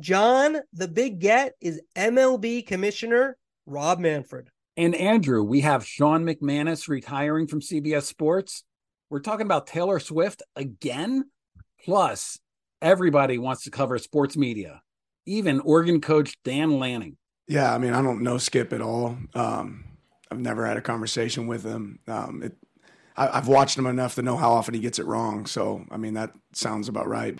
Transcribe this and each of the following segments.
John, the big get is MLB Commissioner Rob Manfred. And Andrew, we have Sean McManus retiring from CBS Sports. We're talking about Taylor Swift again. Plus, everybody wants to cover sports media, even Oregon coach Dan Lanning. Yeah, I mean, I don't know Skip at all. Um, I've never had a conversation with him. Um, it, I, have watched him enough to know how often he gets it wrong. So, I mean, that sounds about right.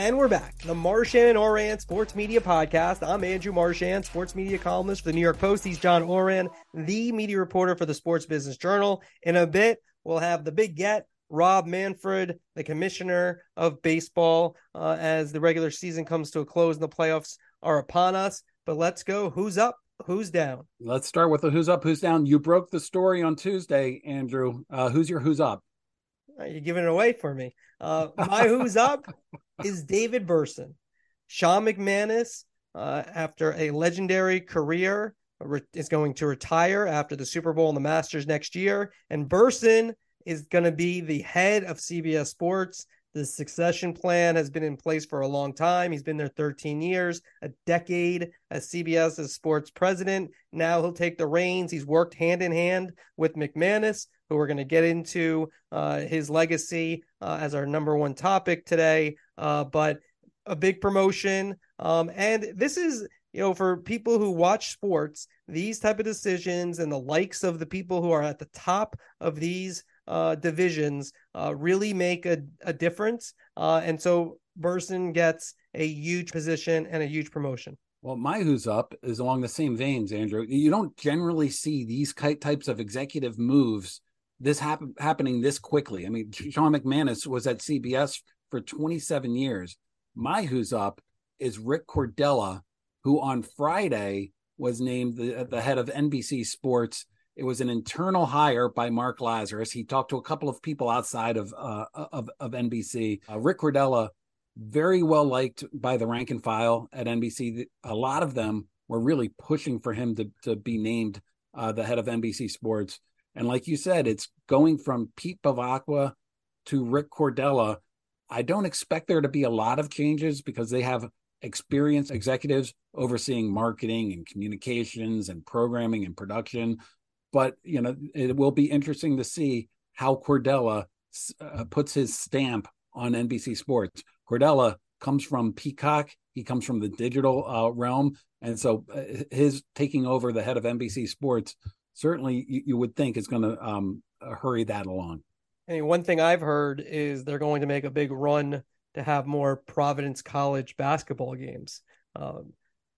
And we're back. The Marchand and Ourand Sports Media Podcast. I'm Andrew Marchand, sports media columnist for the New York Post. He's John Ourand, the media reporter for the Sports Business Journal. In a bit, we'll have the big get, Rob Manfred, the commissioner of baseball, uh, as the regular season comes to a close and the playoffs are upon us. But let's go. Who's up? Who's down? Let's start with the who's up, who's down. You broke the story on Tuesday, Andrew. Uh, who's your who's up? You're giving it away for me. Uh, my who's up is David Berson. Sean McManus, uh, after a legendary career, re- is going to retire after the Super Bowl and the Masters next year. And Berson is going to be the head of CBS Sports. The succession plan has been in place for a long time. He's been there 13 years, a decade as CBS's sports president. Now he'll take the reins. He's worked hand in hand with McManus, who we're going to get into uh, his legacy uh, as our number one topic today. Uh, but a big promotion. Um, and this is, you know, for people who watch sports, these type of decisions and the likes of the people who are at the top of these uh, divisions uh, really make a, a difference. Uh, and so Berson gets a huge position and a huge promotion. Well, my who's up is along the same veins, Andrew. You don't generally see these types of executive moves this happen, happening this quickly. I mean, Sean McManus was at CBS for 27 years. My who's up is Rick Cordella, who on Friday was named the, the head of NBC Sports. It was an internal hire by Mark Lazarus. He talked to a couple of people outside of uh, of, of NBC. Uh, Rick Cordella, very well liked by the rank and file at NBC. A lot of them were really pushing for him to to be named uh, the head of NBC Sports. And like you said, it's going from Pete Bevacqua to Rick Cordella. I don't expect there to be a lot of changes because they have experienced executives overseeing marketing and communications and programming and production. But you know, it will be interesting to see how Cordella uh, puts his stamp on NBC Sports. Cordella comes from Peacock. He comes from the digital uh, realm, and so uh, his taking over the head of NBC Sports certainly you, you would think is going to um, hurry that along. I mean, one thing I've heard is they're going to make a big run to have more Providence College basketball games. Um,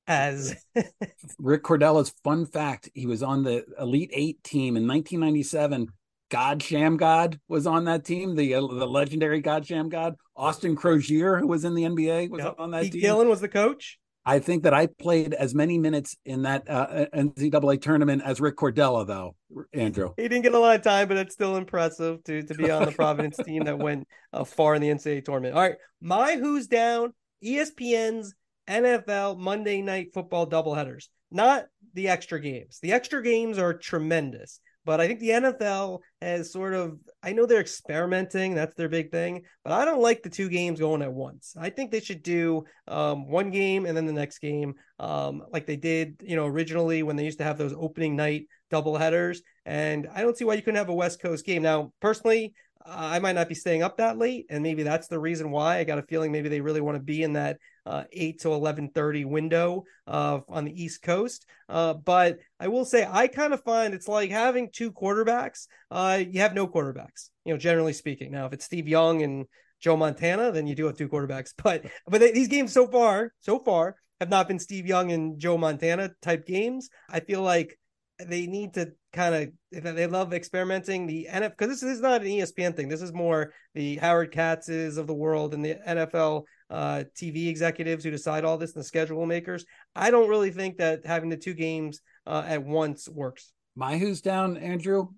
as Rick Cordella's fun fact, he was on the Elite Eight team in 1997. God Shammgod was on that team, the uh, the legendary God Shammgod. Austin Croshere, who was in the NBA, was yep. on that Pete team. Gillen was the coach. I think that I played as many minutes in that uh, NCAA tournament as Rick Cordella, though. Andrew, he didn't get a lot of time, but it's still impressive to to be on the Providence team that went uh, far in the NCAA tournament. All right, my who's down. ESPN's NFL Monday Night Football doubleheaders, not the extra games. The extra games are tremendous. But I think the NFL has sort of, I know they're experimenting. That's their big thing. But I don't like the two games going at once. I think they should do um, one game and then the next game, um, like they did, you know, originally when they used to have those opening night double headers. And I don't see why you couldn't have a West Coast game. Now, personally, I might not be staying up that late, and maybe that's the reason why. I got a feeling maybe they really want to be in that uh, eight to eleven thirty window uh, on the East Coast. Uh, but I will say, I kind of find it's like having two quarterbacks. Uh, you have no quarterbacks, you know, generally speaking. Now, if it's Steve Young and Joe Montana, then you do have two quarterbacks. But but they, these games so far, so far, have not been Steve Young and Joe Montana type games. I feel like they need to kind of they love experimenting the NFL because this, is not an ESPN thing. This is more the Howard Katzes of the world and the NFL uh, TV executives who decide all this and the schedule makers. I don't really think that having the two games uh, at once works. My who's down, Andrew.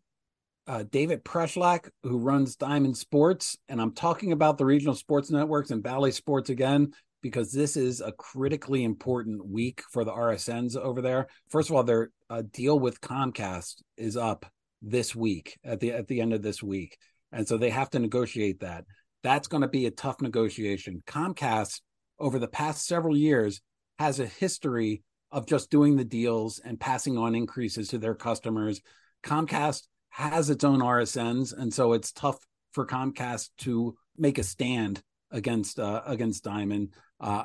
Uh, David Preschlack, who runs Diamond Sports, and I'm talking about the regional sports networks and Bally Sports again because this is a critically important week for the RSNs over there. First of all, their uh, deal with Comcast is up this week at the at the end of this week, and so they have to negotiate that. That's going to be a tough negotiation. Comcast over the past several years has a history of just doing the deals and passing on increases to their customers. Comcast has its own RSNs, and so it's tough for Comcast to make a stand against uh, against Diamond. Uh,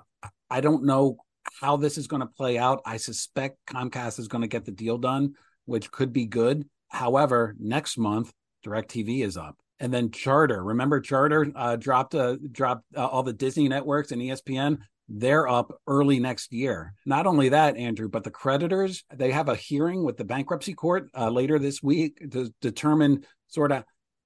I don't know how this is going to play out. I suspect Comcast is going to get the deal done, which could be good. However, next month DirecTV is up, and then Charter. Remember, Charter uh, dropped uh, dropped uh, all the Disney networks and ESPN. They're up early next year. Not only that, Andrew, but the creditors they have a hearing with the bankruptcy court uh, later this week to determine sort of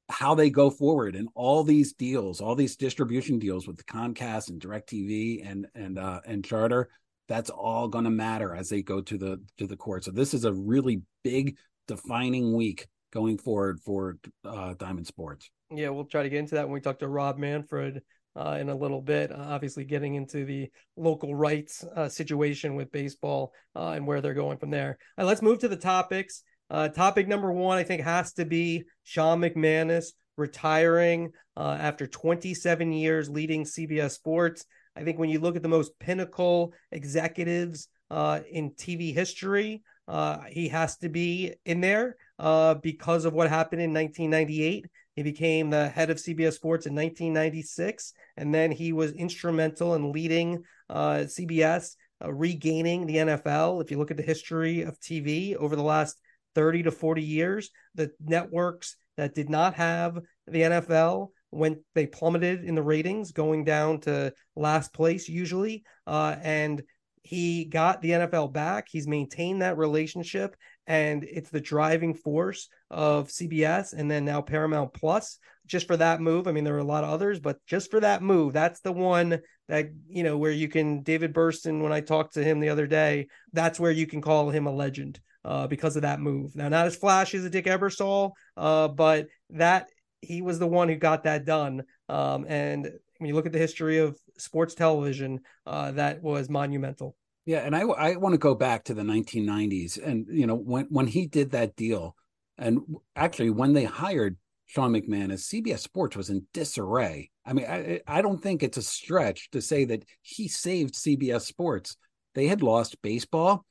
how they go forward and all these deals, all these distribution deals with Comcast and DirecTV and and uh, and Charter, that's all going to matter as they go to the to the court. So this is a really big defining week going forward for uh, Diamond Sports. Yeah, we'll try to get into that when we talk to Rob Manfred uh, in a little bit. Uh, obviously, getting into the local rights uh, situation with baseball uh, and where they're going from there. let's move to the topics. Uh, topic number one, I think, has to be Sean McManus retiring uh, after 27 years leading CBS Sports. I think when you look at the most pinnacle executives uh, in TV history, uh, he has to be in there uh, because of what happened in 1998. He became the head of CBS Sports in 1996, and then he was instrumental in leading uh, CBS regaining the NFL. If you look at the history of TV over the last 30 to 40 years, the networks that did not have the NFL when they plummeted in the ratings, going down to last place usually. Uh, and he got the NFL back. He's maintained that relationship, and it's the driving force of CBS and then now Paramount Plus. Just for that move, I mean, there are a lot of others, but just for that move, that's the one that you know where you can. David Berson, when I talked to him the other day, that's where you can call him a legend uh, because of that move. Now, not as flashy as a Dick Ebersol, uh, but that he was the one who got that done. Um, and when you look at the history of sports television, uh, that was monumental. Yeah, and I I want to go back to the 1990s, and you know when when he did that deal, and actually when they hired Sean McManus, CBS Sports was in disarray. I mean, I I don't think it's a stretch to say that he saved CBS Sports. They had lost baseball,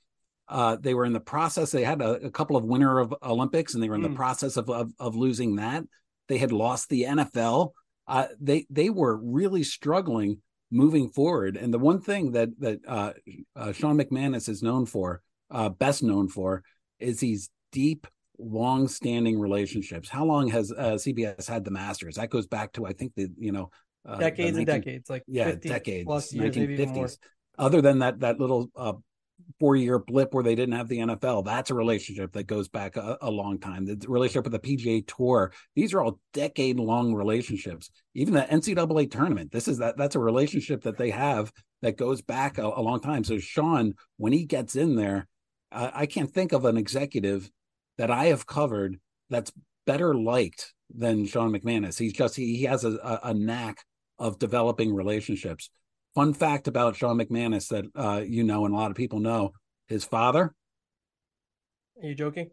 uh, they were in the process. They had a, a, couple of winter of Olympics, and they were in mm. the process of, of, of losing that. They had lost the NFL. Uh, they they were really struggling moving forward. And the one thing that that uh, uh Sean McManus is known for, uh, best known for, is these deep, long-standing relationships. How long has CBS had the Masters? That goes back to I think the you know decades 19, and decades, like yeah, decades, plus years, 1950s. Other than that that little four year blip where they didn't have the NFL. That's a relationship that goes back a, a long time. The relationship with the PGA Tour. These are all decade long relationships. Even the NCAA tournament. This is that. That's a relationship that they have that goes back a, a long time. So Sean, when he gets in there, uh, I can't think of an executive that I have covered that's better liked than Sean McManus. He's just he, he has a, a, knack of developing relationships. Fun fact about Sean McManus that uh, you know and a lot of people know: his father. Are you joking?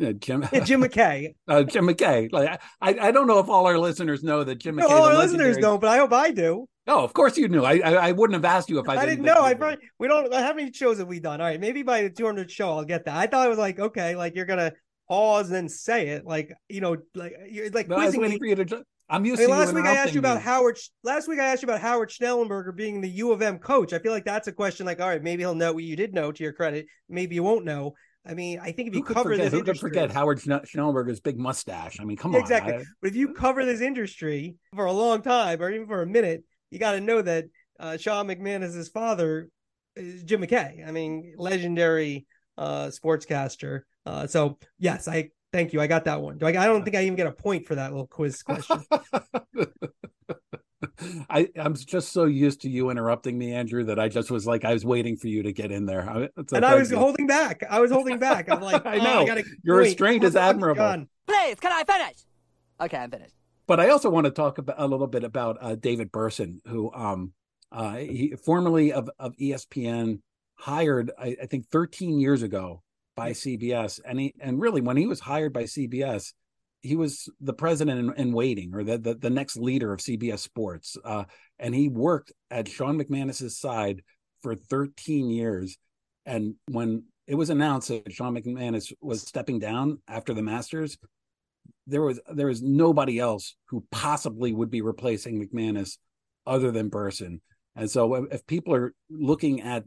Uh, Jim Jim McKay. Uh, Jim McKay. Like I, I don't know if all our listeners know that Jim McKay. No, all our listeners don't, but I hope I do. Oh, of course you knew. I I, I wouldn't have asked you if I didn't. I didn't know. I probably, we don't. How many shows have we done? All right, maybe by the 200 show I'll get that. I thought it was like okay, like you're gonna pause and then say it, like you know, like you're like no, quizzing me. For you to, I'm used I mean, to last week I asked you about Howard. Last week I asked you about Howard Schnellenberger being the U of M coach. I feel like that's a question. Like, all right, maybe he'll know what you did know to your credit. Maybe you won't know. I mean, I think if you cover forget, this, who industry, could forget Howard Schnellenberger's big mustache? I mean, come on, exactly. I, but if you cover this industry for a long time, or even for a minute, you got to know that uh, Sean his father is Jim McKay. I mean, legendary uh, sportscaster. Uh, so yes, I Thank you. I got that one. Do I, I don't think I even get a point for that little quiz question. I, I'm just so used to you interrupting me, Andrew, that I just was like, I was waiting for you to get in there. and I was you. holding back. I was holding back. I'm like, I know. Oh, I Your restraint is admirable. Please, can I finish? Okay, I'm finished. But I also want to talk about a little bit about uh, David Berson, who, um, uh, he formerly of, of ESPN, hired, I, I think, 13 years ago by CBS, and he and really when he was hired by CBS, he was the president in, in waiting or the, the, the next leader of CBS Sports, uh, and he worked at Sean McManus's side for 13 years. And when it was announced that Sean McManus was stepping down after the Masters, there was there was nobody else who possibly would be replacing McManus other than Berson. And so if, people are looking at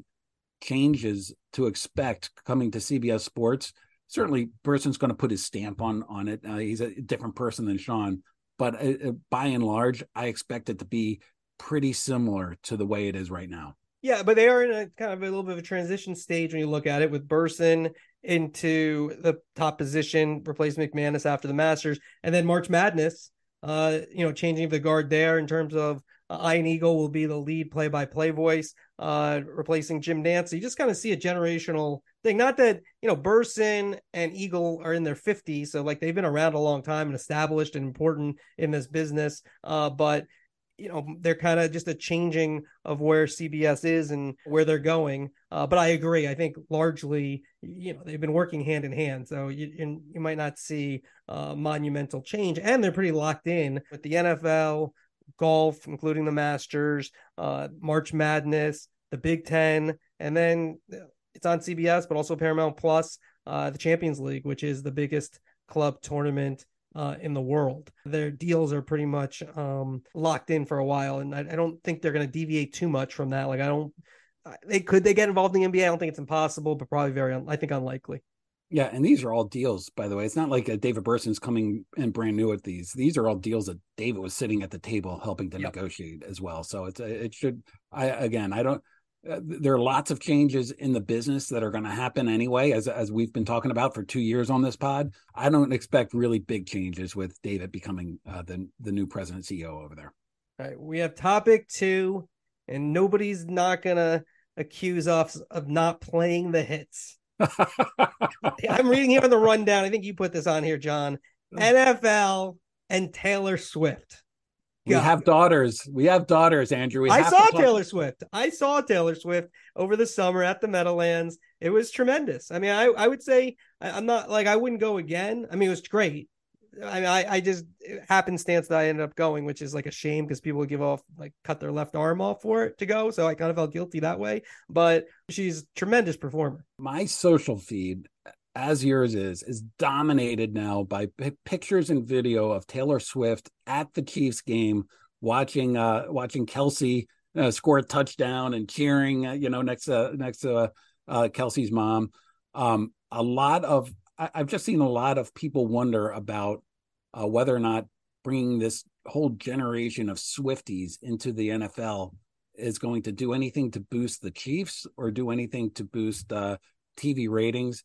changes to expect coming to CBS Sports, certainly Berson's going to put his stamp on on it. Uh, he's a different person than Sean, but uh, uh, by and large, I expect it to be pretty similar to the way it is right now. Yeah, but they are in a kind of a little bit of a transition stage when you look at it with Berson into the top position, replace McManus after the Masters, and then March Madness. Uh, you know, changing the guard there in terms of uh, Ian Eagle will be the lead play-by-play voice, uh, replacing Jim. So you just kind of see a generational thing. Not that you know Berson and Eagle are in their 50s, so like they've been around a long time and established and important in this business. Uh, but you know they're kind of just a changing of where CBS is and where they're going. Uh, but I agree. I think largely, you know, they've been working hand in hand. So you you might not see uh, monumental change, and they're pretty locked in with the NFL, golf, including the Masters, uh, March Madness, the Big Ten, and then it's on CBS, but also Paramount Plus, uh, the Champions League, which is the biggest club tournament uh, in the world. Their deals are pretty much um, locked in for a while, and I, I don't think they're going to deviate too much from that. Like I don't, they could they get involved in the NBA? I don't think it's impossible, but probably very, I think unlikely. Yeah, and these are all deals, by the way. It's not like uh, David Berson's coming in brand new at these. These are all deals that David was sitting at the table helping to yep. negotiate as well. So it's it should. I again, I don't. Uh, there are lots of changes in the business that are going to happen anyway, as as we've been talking about for two years on this pod. I don't expect really big changes with David becoming uh, the the new president CEO over there. All right, we have topic two, and nobody's not gonna accuse us of not playing the hits. I'm reading here on the rundown. I think you put this on here, John. NFL and Taylor Swift. We have daughters. We have daughters, Andrew. We I saw Taylor Swift. I saw Taylor Swift over the summer at the Meadowlands. It was tremendous. I mean, I, I would say I, am not like I wouldn't go again. I mean, it was great. I mean, I, I just happenstance that I ended up going, which is like a shame because people would give off like cut their left arm off for it to go. So I kind of felt guilty that way. But she's a tremendous performer. My social feed as yours is, is dominated now by p- pictures and video of Taylor Swift at the Chiefs game, watching uh watching Kelce uh, score a touchdown and cheering, uh, you know, next to next to uh, uh, Kelce's mom. Um, a lot of I, have just seen a lot of people wonder about uh, whether or not bringing this whole generation of Swifties into the NFL is going to do anything to boost the Chiefs or do anything to boost uh, TV ratings.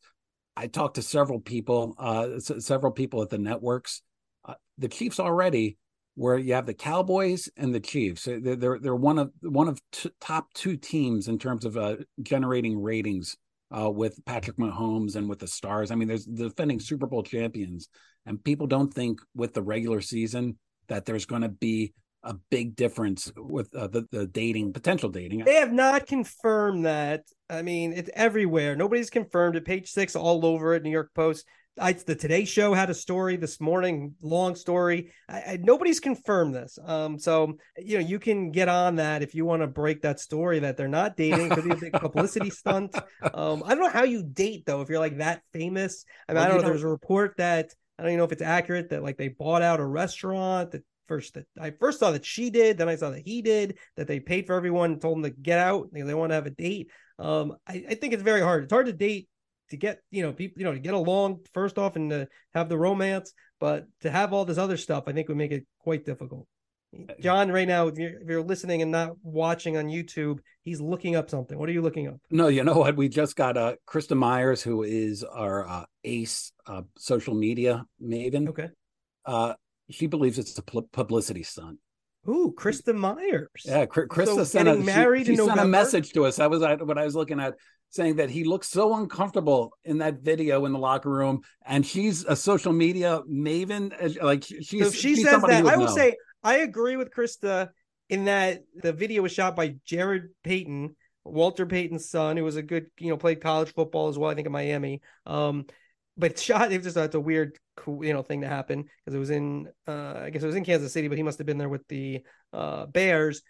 I talked to several people, uh, several people at the networks. Uh, the Chiefs already, where you have the Cowboys and the Chiefs, they're they're, they're one of one of t- top two teams in terms of uh, generating ratings uh, with Patrick Mahomes and with the Stars. I mean, there's the defending Super Bowl champions, and people don't think with the regular season that there's going to be a big difference with uh, the, the dating potential dating. They have not confirmed that. I mean, it's everywhere. Nobody's confirmed it. Page six, all over it. New York Post. I, the Today Show had a story this morning, long story. I, I, nobody's confirmed this. Um, so you know, you can get on that if you want to break that story that they're not dating. Could be a big publicity stunt. Um, I don't know how you date though if you're like that famous. I mean, well, I don't know. If there's a report that I don't even know if it's accurate that like they bought out a restaurant that first that I first saw that she did, then I saw that he did, that they paid for everyone, told them to get out, they, they want to have a date. Um, I, I think it's very hard. It's hard to date to get you know people you know to get along first off and to have the romance, but to have all this other stuff, I think would make it quite difficult. John, right now, if you're, if you're, listening and not watching on YouTube, he's looking up something. What are you looking up? No, you know what? We just got uh, Krista Myers, who is our uh, ace uh, social media maven. Okay. Uh, she believes it's a publicity stunt. Ooh, Krista Myers. Yeah, Krista so sent, a, married she, she sent a message to us. That was what I was looking at, saying that he looks so uncomfortable in that video in the locker room, and she's a social media maven. Like she's, so she she's says that. I will know. say I agree with Krista in that the video was shot by Jared Payton, Walter Payton's son, who was a good, you know, played college football as well, I think in Miami. Um, but shot it was just it's a weird you know thing to happen because it was in uh I guess it was in Kansas City, but he must have been there with the uh Bears.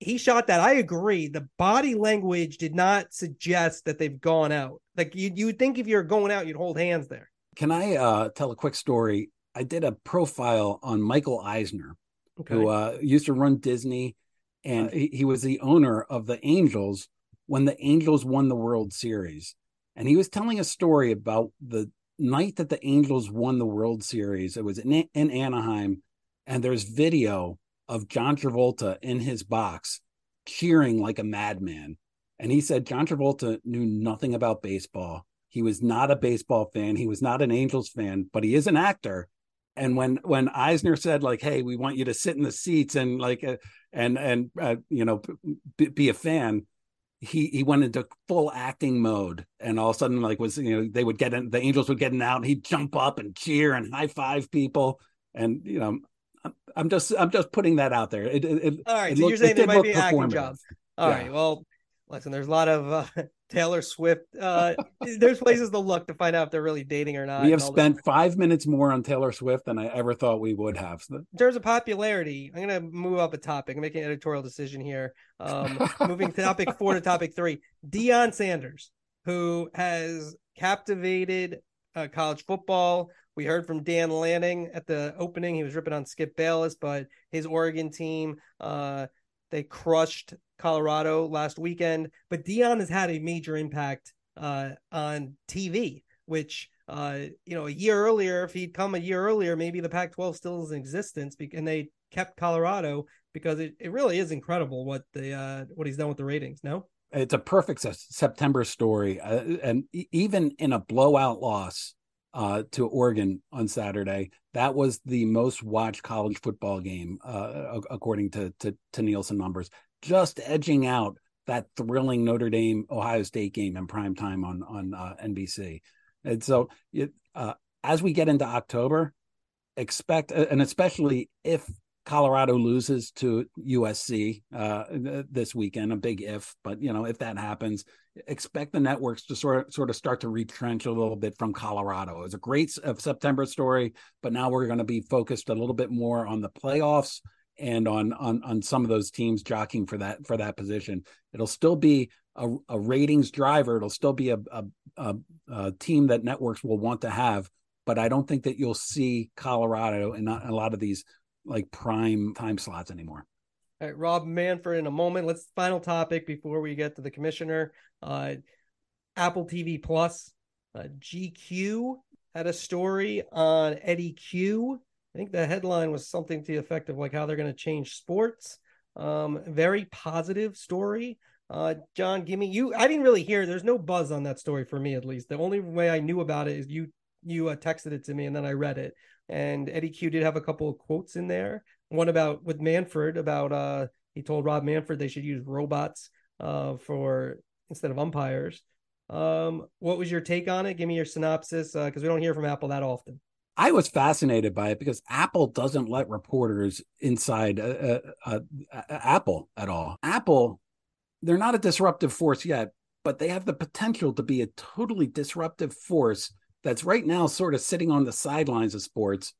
He shot that. I agree. The body language did not suggest that they've gone out. Like you you would think if you're going out, you'd hold hands there. Can I uh tell a quick story? I did a profile on Michael Eisner, okay. who uh used to run Disney and he, he was the owner of the Angels when the Angels won the World Series and he was telling a story about the night that the Angels won the World Series. It was in, in Anaheim, and there's video of John Travolta in his box cheering like a madman. And he said John Travolta knew nothing about baseball. He was not a baseball fan. He was not an Angels fan, but he is an actor. And when when Eisner said like, "Hey, we want you to sit in the seats and like uh, and and uh, you know b- be a fan," he he went into full acting mode and all of a sudden like was you know they would get in the angels would get in out and he'd jump up and cheer and high five people and you know i'm just i'm just putting that out there it, it, all right so looked, you're saying there might be acting jobs All yeah. right. well listen there's a lot of uh, Taylor Swift. Uh, there's places to look to find out if they're really dating or not. We have spent five minutes more on Taylor Swift than I ever thought we would have. In terms of popularity, I'm going to move up a topic. I'm making an editorial decision here. Um, moving to topic four to topic three. Deion Sanders, who has captivated uh, college football. We heard from Dan Lanning at the opening. He was ripping on Skip Bayless, but his Oregon team, uh, they crushed Colorado last weekend, but Deion has had a major impact uh, on TV, which uh, you know a year earlier, if he'd come a year earlier, maybe the Pac-12 still is in existence, and they kept Colorado because it, it really is incredible what the uh, what he's done with the ratings. No, it's a perfect September story, uh, and even in a blowout loss uh, to Oregon on Saturday. That was the most watched college football game, uh, according to, to, to Nielsen numbers just edging out that thrilling Notre Dame Ohio State game in prime time on on uh, NBC. And so, it, uh, as we get into October, expect and especially if Colorado loses to USC uh, this weekend, a big if, but you know if that happens, expect the networks to sort of, sort of start to retrench a little bit from Colorado. It was a great September story, but now we're going to be focused a little bit more on the playoffs and on on on some of those teams jockeying for that for that position. It'll still be a, a ratings driver. It'll still be a, a, a, a team that networks will want to have. But I don't think that you'll see Colorado in a lot of these like prime time slots anymore. All right, Rob Manfred in a moment. Let's final topic before we get to the commissioner. Uh, Apple TV Plus, uh, GQ had a story on Eddie Cue I think the headline was something to the effect of like how they're going to change sports. Um, very positive story. Uh, John, give me you. I didn't really hear. There's no buzz on that story for me, at least. The only way I knew about it is you you uh, texted it to me, and then I read it. And Eddie Cue did have a couple of quotes in there. One about with Manfred about uh he told Rob Manfred they should use robots uh for instead of umpires. Um, what was your take on it? Give me your synopsis because uh, we don't hear from Apple that often. I was fascinated by it because Apple doesn't let reporters inside uh, uh, uh, Apple at all. Apple, they're not a disruptive force yet, but they have the potential to be a totally disruptive force that's right now sort of sitting on the sidelines of sports.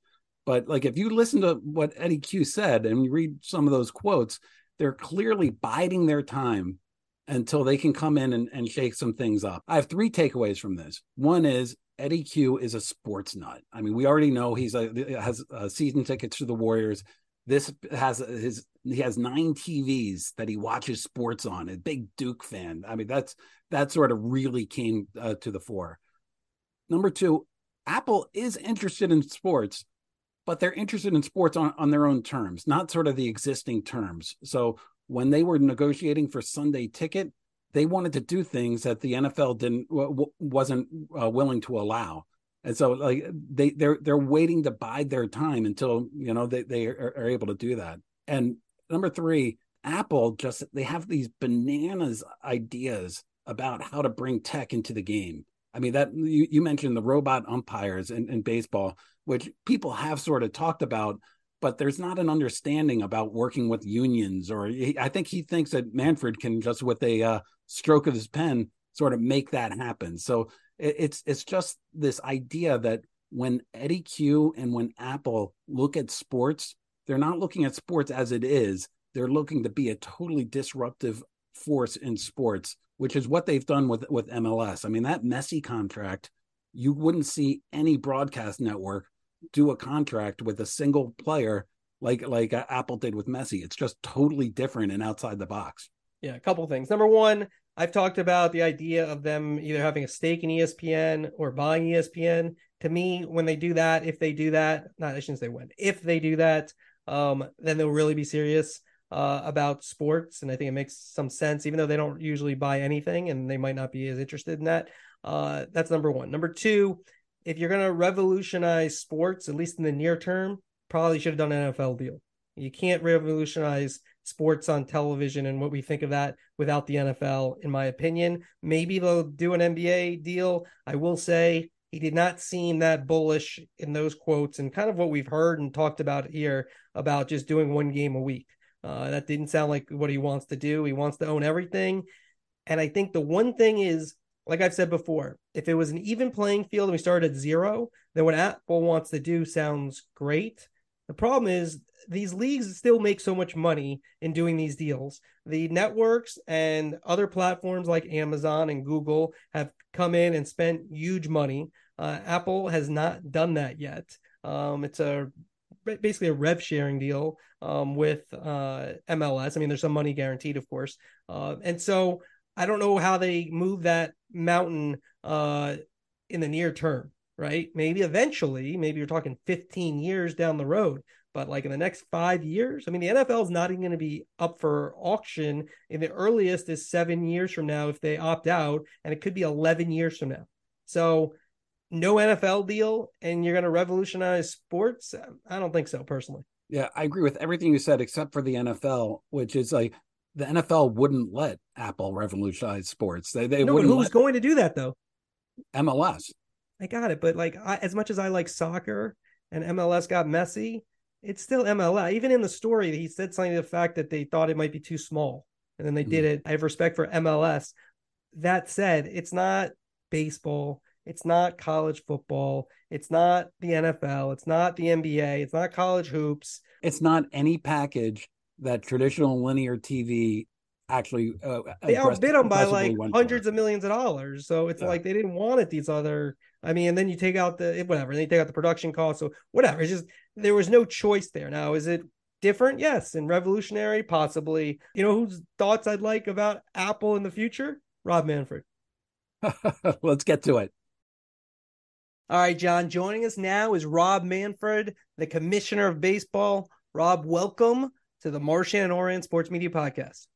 But like if you listen to what Eddie Cue said and you read some of those quotes, they're clearly biding their time until they can come in and, and shake some things up. I have three takeaways from this. One is Eddie Cue is a sports nut. I mean, we already know he's a, has a season tickets to the Warriors. This has his he has nine TVs that he watches sports on. A big Duke fan. I mean, that's that sort of really came uh, to the fore. Number two, Apple is interested in sports, but they're interested in sports on, on their own terms, not sort of the existing terms. So when they were negotiating for Sunday ticket, they wanted to do things that the NFL didn't w- wasn't uh, willing to allow. And so like they they're they're waiting to bide their time until you know they they are, are able to do that. And number 3, Apple just they have these bananas ideas about how to bring tech into the game. I mean that you, you mentioned the robot umpires in, in baseball, which people have sort of talked about, but there's not an understanding about working with unions or he, i think he thinks that manfred can just with a uh, stroke of his pen sort of make that happen. So it, it's it's just this idea that when Eddie Cue and when Apple look at sports, they're not looking at sports as it is. They're looking to be a totally disruptive force in sports, which is what they've done with with MLS. I mean, that Messi contract, you wouldn't see any broadcast network do a contract with a single player like like Apple did with Messi. It's just totally different and outside the box. Yeah, a couple things. Number one, I've talked about the idea of them either having a stake in ESPN or buying ESPN. To me, when they do that, if they do that, not I shouldn't say when, if they do that, um, then they'll really be serious uh, about sports, and I think it makes some sense, even though they don't usually buy anything, and they might not be as interested in that. Uh, that's number one. Number two, if you're going to revolutionize sports, at least in the near term, probably should have done an NFL deal. You can't revolutionize sports on television and what we think of that without the NFL, in my opinion. Maybe they'll do an NBA deal. I will say he did not seem that bullish in those quotes and kind of what we've heard and talked about here about just doing one game a week. Uh, that didn't sound like what he wants to do. He wants to own everything. And I think the one thing is, like I've said before, if it was an even playing field and we started at zero, then what Apple wants to do sounds great. The problem is these leagues still make so much money in doing these deals. The networks and other platforms like Amazon and Google have come in and spent huge money. Uh, Apple has not done that yet. Um, it's a basically a rev sharing deal um, with uh, MLS. I mean, there's some money guaranteed, of course, uh, and so I don't know how they move that mountain uh, in the near term right? Maybe eventually, maybe you're talking 15 years down the road, but like in the next five years, I mean, the NFL is not even going to be up for auction. In the earliest is seven years from now if they opt out, and it could be 11 years from now. So, no NFL deal, and you're going to revolutionize sports? I don't think so, personally. Yeah, I agree with everything you said, except for the NFL, which is like the NFL wouldn't let Apple revolutionize sports. They they no, wouldn't. Who's let... going to do that though? MLS. I got it, but like I, as much as I like soccer and MLS got Messi, it's still MLS. Even in the story, he said something to the fact that they thought it might be too small, and then they mm-hmm. did it. I have respect for MLS. That said, it's not baseball. It's not college football. It's not the NFL. It's not the NBA. It's not college hoops. It's not any package that traditional linear TV actually uh, they outbid them by like hundreds of millions of dollars. So it's yeah. like they didn't want it. These other, I mean, and then you take out the whatever, and they take out the production cost. So whatever, it's just there was no choice there. Now is it different? Yes, and revolutionary, possibly. You know whose thoughts I'd like about Apple in the future? Rob Manfred. Let's get to it. All right, John. Joining us now is Rob Manfred, the commissioner of baseball. Rob, welcome to the Marchand and Ourand Sports Media Podcast.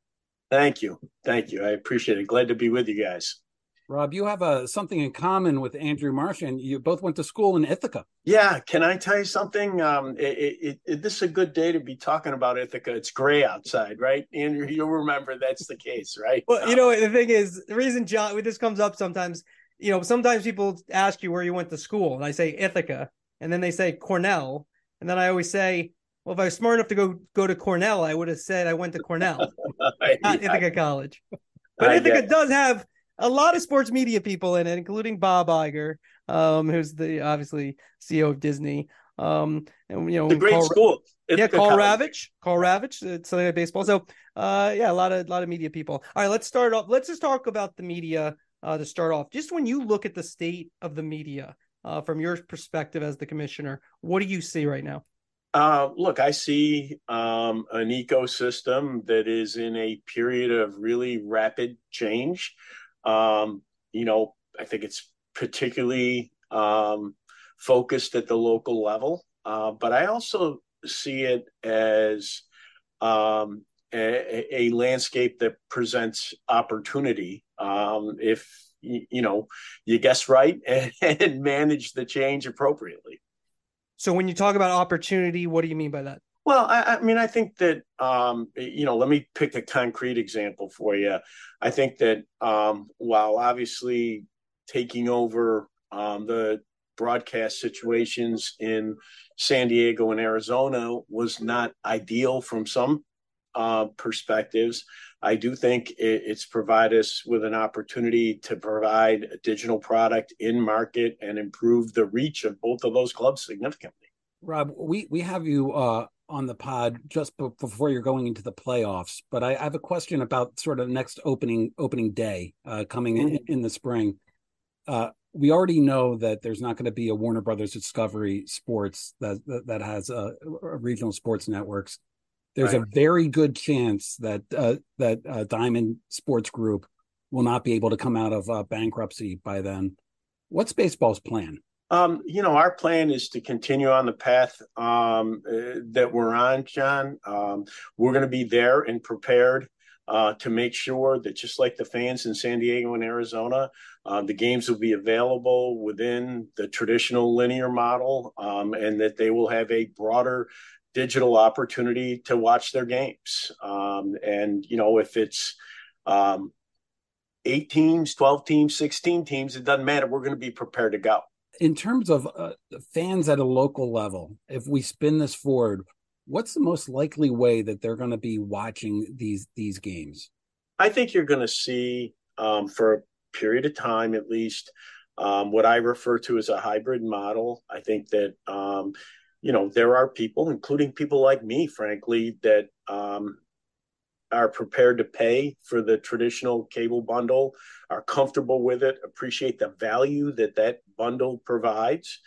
Thank you. Thank you. I appreciate it. Glad to be with you guys. Rob, you have a uh, something in common with Andrew Marchand. You both went to school in Ithaca. Yeah. Can I tell you something? Um, it, it, it, this is a good day to be talking about Ithaca. It's gray outside, right? Andrew, you'll remember that's the case, right? Well, you know, what the thing is, the reason John, this comes up sometimes, you know, sometimes people ask you where you went to school, and I say Ithaca, and then they say Cornell, and then I always say, well, if I was smart enough to go go to Cornell, I would have said I went to Cornell, not Ithaca College. But I Ithaca does have a lot of sports media people in it, including Bob Iger, um, who's the obviously CEO of Disney. Um, and you know, the great Karl, school. yeah, Karl Ravech, Karl Ravech, uh, Sunday Night Baseball. So, uh, yeah, a lot of a lot of media people. All right, let's start off. Let's just talk about the media uh, to start off. Just when you look at the state of the media uh, from your perspective as the commissioner, what do you see right now? Uh, look, I see um, an ecosystem that is in a period of really rapid change. Um, you know, I think it's particularly um, focused at the local level, uh, but I also see it as um, a, a, landscape that presents opportunity um, if you know you guess right and, and manage the change appropriately. So when you talk about opportunity, what do you mean by that? Well, I, I mean, I think that um, you know. Let me pick a concrete example for you. I think that um, while obviously taking over um, the broadcast situations in San Diego and Arizona was not ideal from some uh, perspectives, I do think it, it's provide us with an opportunity to provide a digital product in market and improve the reach of both of those clubs significantly. Rob, we we have you uh, on the pod just b- before you're going into the playoffs, but I, I, have a question about sort of next opening opening day uh, coming mm-hmm. in, in, the spring. Uh, we already know that there's not going to be a Warner Brothers Discovery Sports that that, that has a, a regional sports networks. There's right. a very good chance that uh, that uh, Diamond Sports Group will not be able to come out of uh, bankruptcy by then. What's baseball's plan? Um, you know, our plan is to continue on the path um, uh, that we're on, John. Um, we're going to be there and prepared uh, to make sure that just like the fans in San Diego and Arizona, uh, the games will be available within the traditional linear model um, and that they will have a broader digital opportunity to watch their games. Um, and, you know, if it's um, eight teams, 12 teams, 16 teams, it doesn't matter. We're going to be prepared to go in terms of uh, fans at a local level, if we spin this forward, what's the most likely way that they're going to be watching these these games? I think you're going to see um, for a period of time, at least, um, what I refer to as a hybrid model. I think that um, you know there are people, including people like me, frankly, that um, are prepared to pay for the traditional cable bundle, are comfortable with it, appreciate the value that that bundle provides.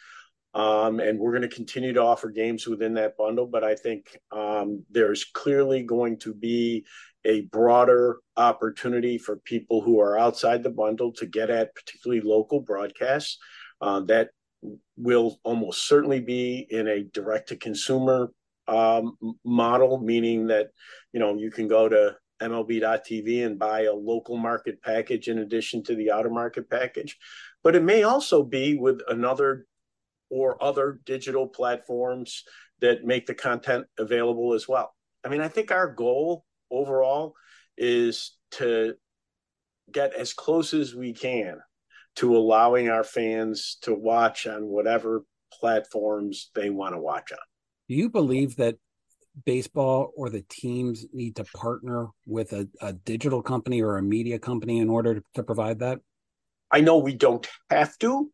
Um, and we're going to continue to offer games within that bundle. But I think um, there's clearly going to be a broader opportunity for people who are outside the bundle to get at particularly local broadcasts. Uh, that will almost certainly be in a direct to consumer um, model, meaning that you know you can go to MLB.tv and buy a local market package in addition to the outer market package. But it may also be with another or other digital platforms that make the content available as well. I mean, I think our goal overall is to get as close as we can to allowing our fans to watch on whatever platforms they want to watch on. Do you believe that baseball or the teams need to partner with a, a digital company or a media company in order to, to provide that? I know we don't have to,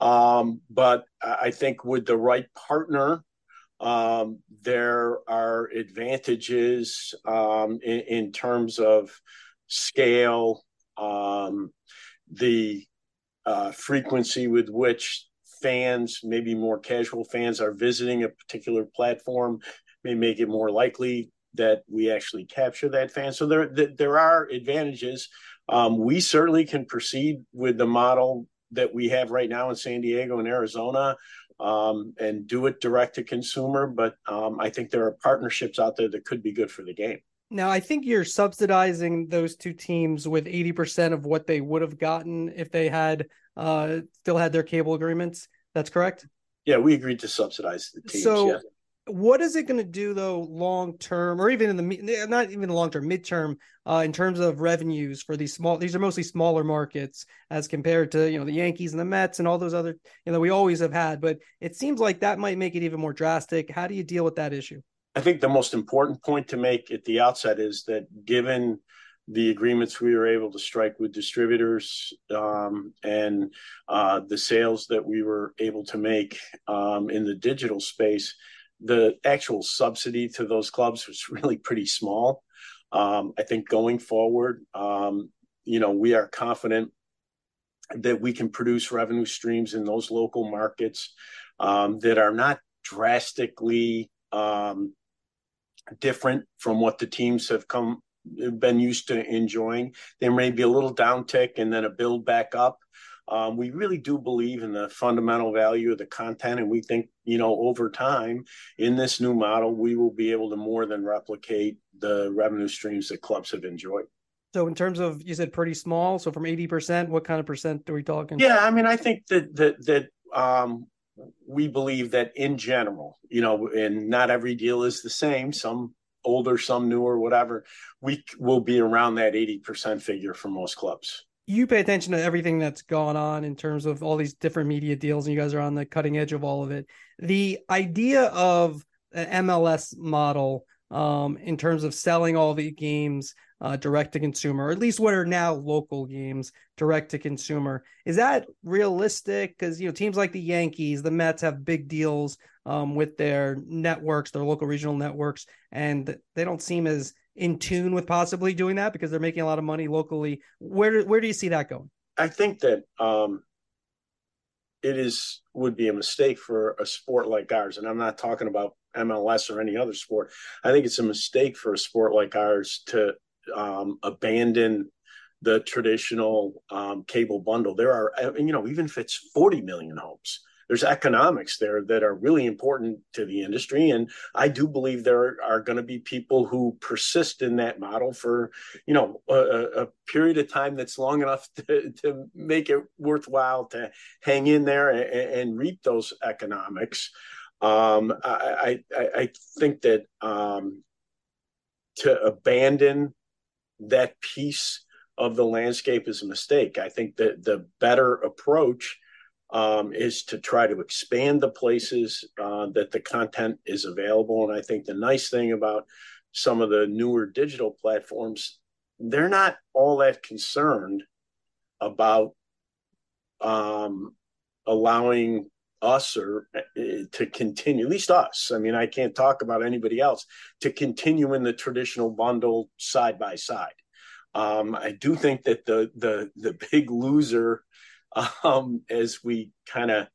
um, but I think with the right partner, um, there are advantages um, in, in, terms of scale, um, the uh, frequency with which fans, maybe more casual fans, are visiting a particular platform may make it more likely that we actually capture that fan. So there there are advantages. Um, we certainly can proceed with the model that we have right now in San Diego and Arizona um, and do it direct to consumer. But um, I think there are partnerships out there that could be good for the game. Now, I think you're subsidizing those two teams with 80% of what they would have gotten if they had uh, still had their cable agreements. That's correct? Yeah, we agreed to subsidize the teams. So, yeah what is it going to do though long term or even in the not even the long term midterm uh, in terms of revenues for these small these are mostly smaller markets as compared to you know the yankees and the mets and all those other you know we always have had but it seems like that might make it even more drastic how do you deal with that issue i think the most important point to make at the outset is that given the agreements we were able to strike with distributors um, and uh, the sales that we were able to make um, in the digital space the actual subsidy to those clubs was really pretty small. Um, I think going forward, um, you know, we are confident that we can produce revenue streams in those local markets um, that are not drastically um, different from what the teams have come been used to enjoying. There may be a little downtick and then a build back up. Um, we really do believe in the fundamental value of the content, and we think, you know, over time in this new model, we will be able to more than replicate the revenue streams that clubs have enjoyed. So, in terms of you said pretty small, so from eighty percent, what kind of percent are we talking? Yeah, I mean, I think that that that um, we believe that in general, you know, and not every deal is the same. Some older, some newer, whatever. We will be around that eighty percent figure for most clubs you pay attention to everything that's gone on in terms of all these different media deals, and you guys are on the cutting edge of all of it. The idea of an MLS model um, in terms of selling all the games uh, direct to consumer, or at least what are now local games direct to consumer. Is that realistic? Because you know teams like the Yankees, the Mets have big deals um, with their networks, their local regional networks, and they don't seem as in tune with possibly doing that because they're making a lot of money locally. Where where do you see that going? I think that um, it is would be a mistake for a sport like ours, and I'm not talking about MLS or any other sport. I think it's a mistake for a sport like ours to um, abandon the traditional um, cable bundle. There are, you know, even if it's 40 million homes, there's economics there that are really important to the industry. And I do believe there are going to be people who persist in that model for, you know, a, a period of time that's long enough to, to, make it worthwhile to hang in there and, and reap those economics. Um, I, I, I, think that um, to abandon that piece of the landscape is a mistake. I think that the better approach um, is to try to expand the places uh, that the content is available. And I think the nice thing about some of the newer digital platforms, they're not all that concerned about um, allowing us or uh, to continue at least us i mean i can't talk about anybody else to continue in the traditional bundle side by side um, i do think that the the the big loser um, as we kind of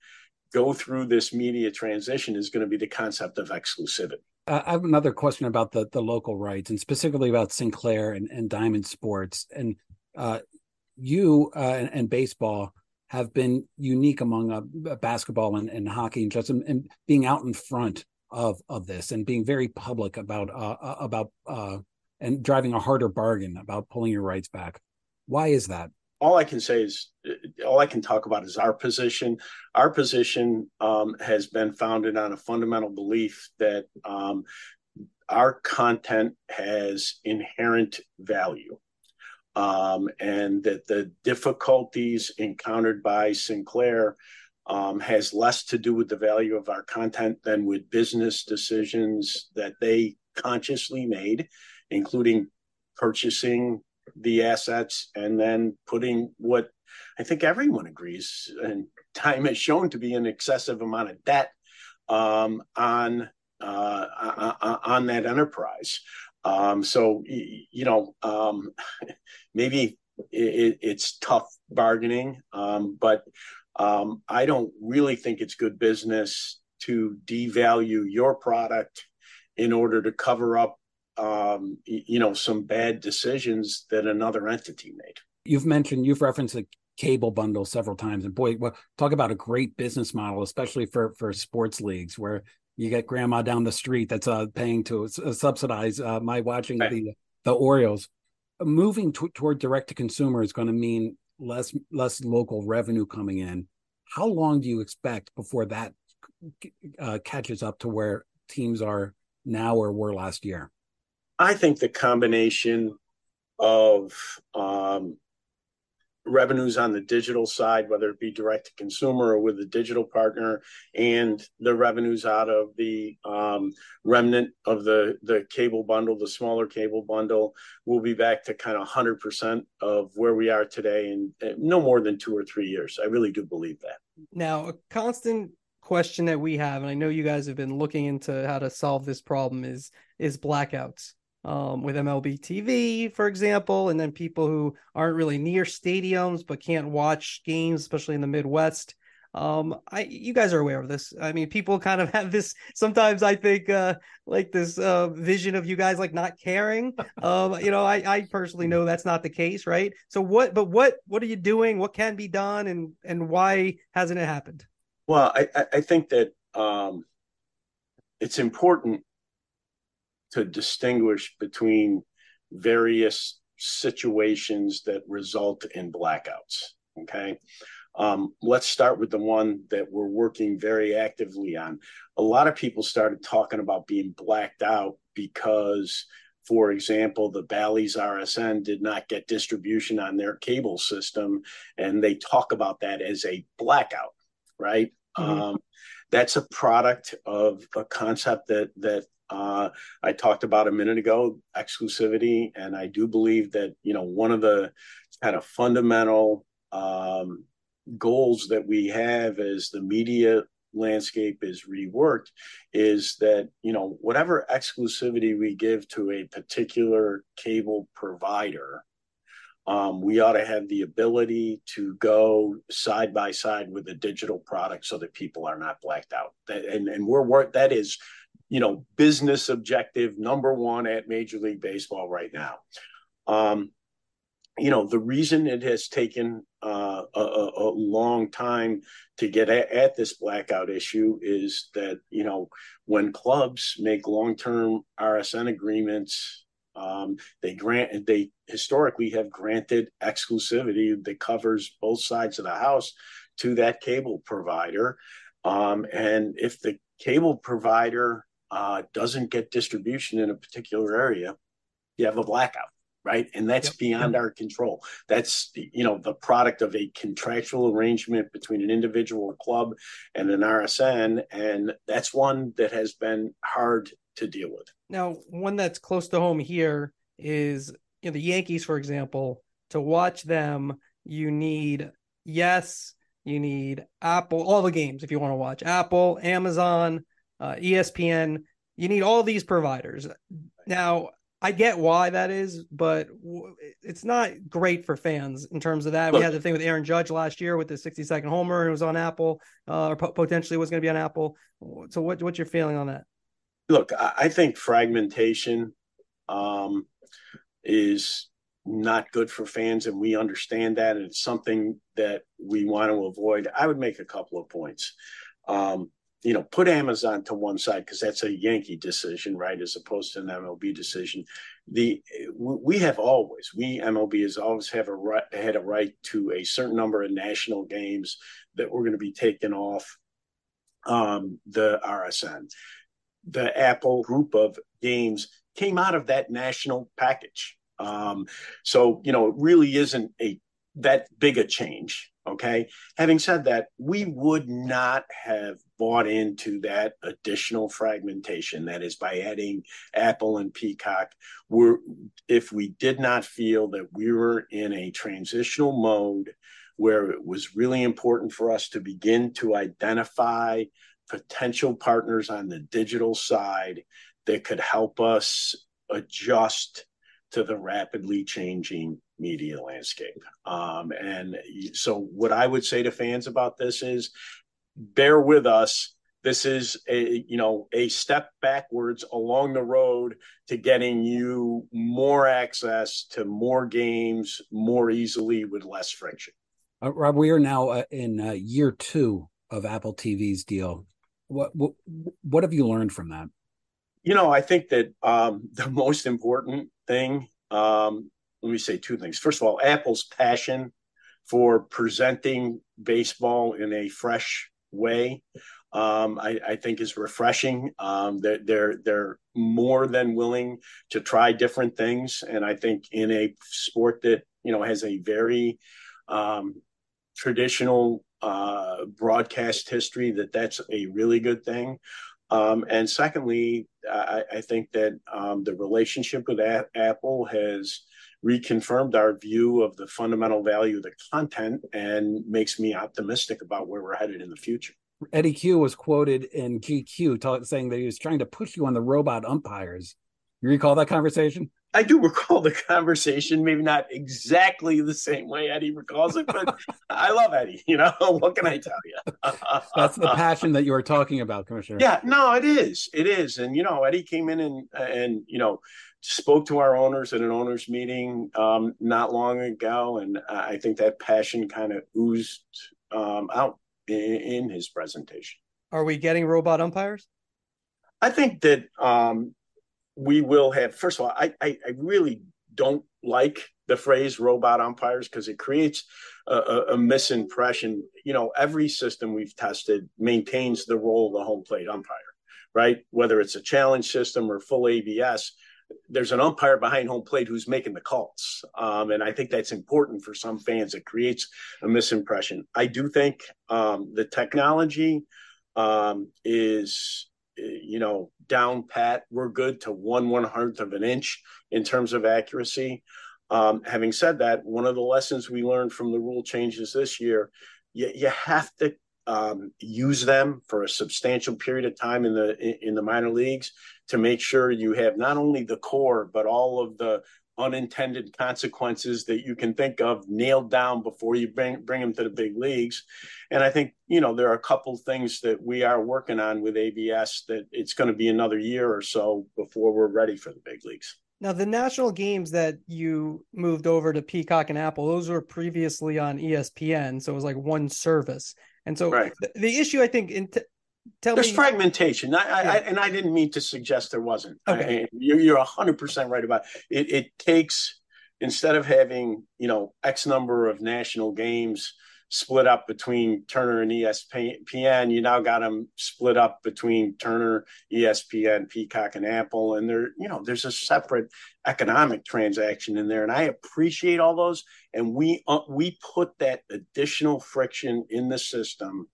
go through this media transition is going to be the concept of exclusivity. Uh, I have another question about the the local rights and specifically about Sinclair and, and Diamond Sports. And uh, you uh, and, and, baseball have been unique among uh, basketball and, and, hockey and just in, being out in front of of this and being very public about uh, uh, about and driving a harder bargain about pulling your rights back. Why is that? all I can say is all I can talk about is our position. Our position um, has been founded on a fundamental belief that um, our content has inherent value. Um, and that the difficulties encountered by Sinclair um, has less to do with the value of our content than with business decisions that they consciously made, including purchasing the assets and then putting what I think everyone agrees and time has shown to be an excessive amount of debt um, on uh, on that enterprise. Um, so you know um, maybe it, it's tough bargaining, um, but um, I don't really think it's good business to devalue your product in order to cover up um, you know, some bad decisions that another entity made. You've mentioned, you've referenced the cable bundle several times, and boy, well, talk about a great business model, especially for for sports leagues where you get grandma down the street that's uh, paying to uh, subsidize uh, my watching right. the the Orioles. Moving t- toward direct to consumer is going to mean less less local revenue coming in. How long do you expect before that uh, catches up to where teams are now or were last year? I think the combination of um, revenues on the digital side, whether it be direct to consumer or with a digital partner, and the revenues out of the um, remnant of the the cable bundle, the smaller cable bundle, we'll be back to kind of 100% of where we are today in, in no more than two or three years. I really do believe that. Now, a constant question that we have, and I know you guys have been looking into how to solve this problem, is is blackouts um, with MLB TV, for example, and then people who aren't really near stadiums but can't watch games, especially in the Midwest. Um, I you guys are aware of this. I mean, people kind of have this. Sometimes I think uh, like this uh, vision of you guys like not caring. Um, you know, I, I personally know that's not the case, right? So what? But what what are you doing? What can be done, and and why hasn't it happened? Well, I I think that um, it's important to distinguish between various situations that result in blackouts. Okay. Um, let's start with the one that we're working very actively on. A lot of people started talking about being blacked out because, for example, the Bally's RSN did not get distribution on their cable system, and they talk about that as a blackout, right? Mm-hmm. Um, that's a product of a concept that that uh, I talked about a minute ago, exclusivity, and I do believe that you know one of the kind of fundamental um, goals that we have as the media landscape is reworked is that you know whatever exclusivity we give to a particular cable provider um, we ought to have the ability to go side by side with the digital product so that people are not blacked out. That, and, and we're that is you know business objective number one at major league baseball right now. Um, you know the reason it has taken uh, a, a, long time to get at, at, this blackout issue is that you know when clubs make long-term RSN agreements, um, they grant they historically have granted exclusivity that covers both sides of the house to that cable provider, um, and if the cable provider uh, doesn't get distribution in a particular area, you have a blackout right? And that's yep. beyond our control. That's you know the product of a contractual arrangement between an individual club and an rsn and that's one that has been hard to deal with. Now one that's close to home here is you know the yankees for example. To watch them you need yes you need apple all the games if you want to watch. Apple amazon uh, espn you need all these providers now I get why that is, but it's not great for fans in terms of that. Look, we had the thing with Aaron Judge last year with the 60 second homer, and it was on Apple, uh, or potentially was going to be on Apple. So, what, what's your feeling on that? Look, I think fragmentation um, is not good for fans, and we understand that, and it's something that we want to avoid. I would make a couple of points. Um, you know, put Amazon to one side because that's a Yankee decision, right, as opposed to an MLB decision. The we have always we MLB has always have a right had a right to a certain number of national games that were going to be taken off um, the RSN. The Apple group of games came out of that national package. Um, so you know, it really isn't a that big a change. Okay. Having said that, we would not have bought into that additional fragmentation. That is by adding Apple and Peacock. We're, if we did not feel that we were in a transitional mode where it was really important for us to begin to identify potential partners on the digital side that could help us adjust to the rapidly changing media landscape. Um, and so, what I would say to fans about this is bear with us. This is a you know a step backwards along the road to getting you more access to more games more easily with less friction. Uh, Rob, we are now uh, in uh, year two of Apple TV's deal. What, what what have you learned from that? You know, I think that um, the most important thing um, let me say two things. First of all, Apple's passion for presenting baseball in a fresh way, um, I, I, think is refreshing. Um, they're, they're they're more than willing to try different things, and I think in a sport that you know has a very um, traditional uh, broadcast history, that that's a really good thing. Um, and secondly, I, I think that um, the relationship with a- Apple has reconfirmed our view of the fundamental value of the content and makes me optimistic about where we're headed in the future. Eddie Cue was quoted in GQ t- saying that he was trying to push you on the robot umpires. You recall that conversation? I do recall the conversation, maybe not exactly the same way Eddie recalls it, but I love Eddie. You know, what can I tell you? That's the passion that you were talking about, Commissioner. Yeah, no, it is. It is. And, you know, Eddie came in and, and, you know, spoke to our owners at an owners meeting um, not long ago. And I think that passion kind of oozed um, out in, in, his presentation. Are we getting robot umpires? I think that um, we will have first of all i i, I really don't like the phrase robot umpires because it creates a, a, a, misimpression. You know every system we've tested maintains the role of the home plate umpire right? Whether it's a challenge system or full ABS there's an umpire behind home plate who's making the calls. Um, and i think that's important for some fans. It creates a misimpression. I do think um, the technology um, is you know down pat. We're good to one one hundredth of an inch in terms of accuracy. Um, having said that, one of the lessons we learned from the rule changes this year, you, you have to um, use them for a substantial period of time in the in the minor leagues to make sure you have not only the core but all of the unintended consequences that you can think of nailed down before you bring bring them to the big leagues. And I think you know there are a couple things that we are working on with ABS that it's going to be another year or so before we're ready for the big leagues. Now, the national games that you moved over to Peacock and Apple, those were previously on ESPN, so it was like one service. And so right. the, the, issue, I think, in t- tell there's me, fragmentation. I, yeah. I, and I didn't mean to suggest there wasn't. Okay. I, you're, you're 100% right about it. it. It takes, instead of having, you know, X number of national games split up between Turner and ESPN, you now got them split up between Turner, ESPN, Peacock, and Apple. And there, you know, there's a separate economic transaction in there. And I appreciate all those. And we, uh, we put that additional friction in the system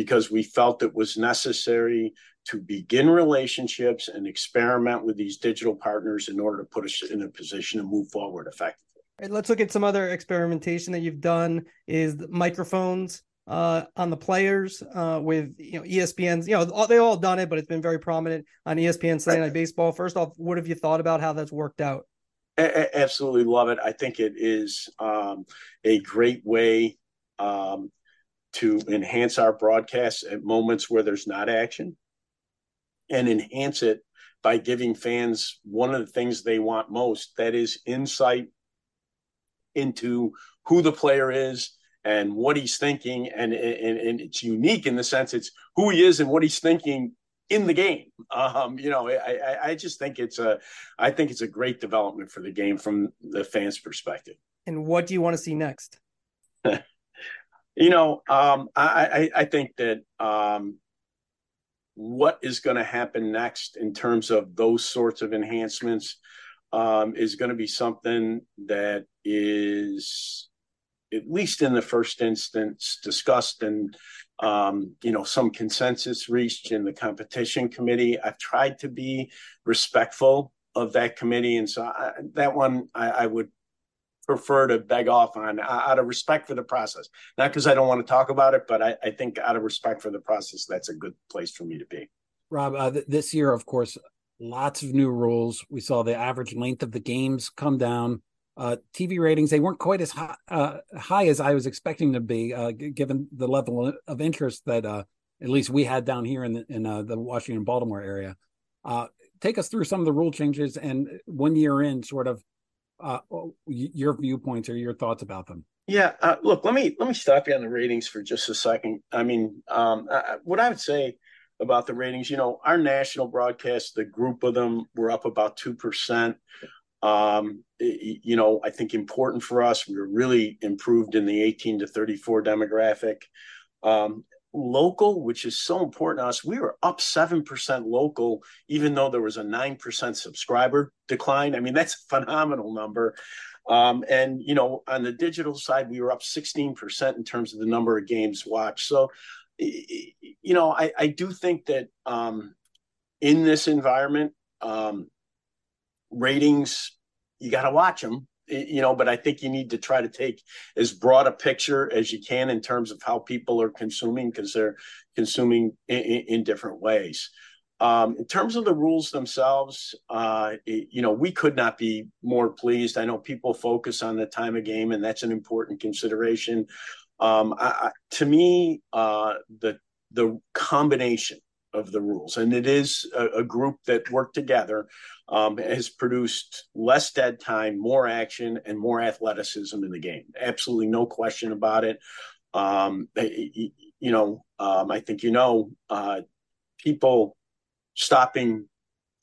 because we felt it was necessary to begin relationships and experiment with these digital partners in order to put us in a position to move forward effectively. Right, let's look at some other experimentation that you've done is microphones uh, on the players uh, with you know ESPN's you know they all done it but it's been very prominent on ESPN Sunday Night Baseball. First off, what have you thought about how that's worked out? absolutely love it. I think it is um, a great way um, to enhance our broadcasts at moments where there's not action and enhance it by giving fans one of the things they want most that is insight into who the player is and what he's thinking. And, and and it's unique in the sense it's who he is and what he's thinking in the game. Um you know i i just think it's a i think it's a great development for the game from the fans perspective. And what do you want to see next You know, um, I, I, I think that um, what is going to happen next in terms of those sorts of enhancements um, is going to be something that is at least in the first instance discussed and um, you know some consensus reached in the competition committee. I've tried to be respectful of that committee and so I, that one I, I, would prefer to beg off on out of respect for the process. Not because I don't want to talk about it, but I, I, think out of respect for the process, that's a good place for me to be. Rob, uh, th- this year, of course, lots of new rules. We saw the average length of the games come down. Uh, TV ratings they weren't quite as high, uh, high as I was expecting to be, uh, g- given the level of interest that uh, at least we had down here in the, in uh, the Washington Baltimore area. take us through some of the rule changes and one year in, sort of uh, your viewpoints or your thoughts about them. Yeah, uh, look, let me let me stop you on the ratings for just a second. I mean, um, I, what I would say about the ratings, you know, our national broadcast, the group of them were up about two percent. Um, you know, I think important for us. We were really improved in the 18 to 34 demographic. Um, local, which is so important to us, we were up 7% local, even though there was a 9% subscriber decline. I mean, that's a phenomenal number. Um, and, you know, on the digital side, we were up 16% in terms of the number of games watched. So, you know, I, I do think that um, in this environment, um, ratings, you got to watch them you know, but I think you need to try to take as broad a picture as you can in terms of how people are consuming because they're consuming in, in, different ways. Um, in terms of the rules themselves, uh, it, you know, we could not be more pleased. I know people focus on the time of game, and that's an important consideration. Um, I, to me, uh, the the combination of the rules, and it is a, a group that worked together, um, has produced less dead time, more action, and more athleticism in the game. Absolutely no question about it. Um, you know, um, I think you know, uh, people stopping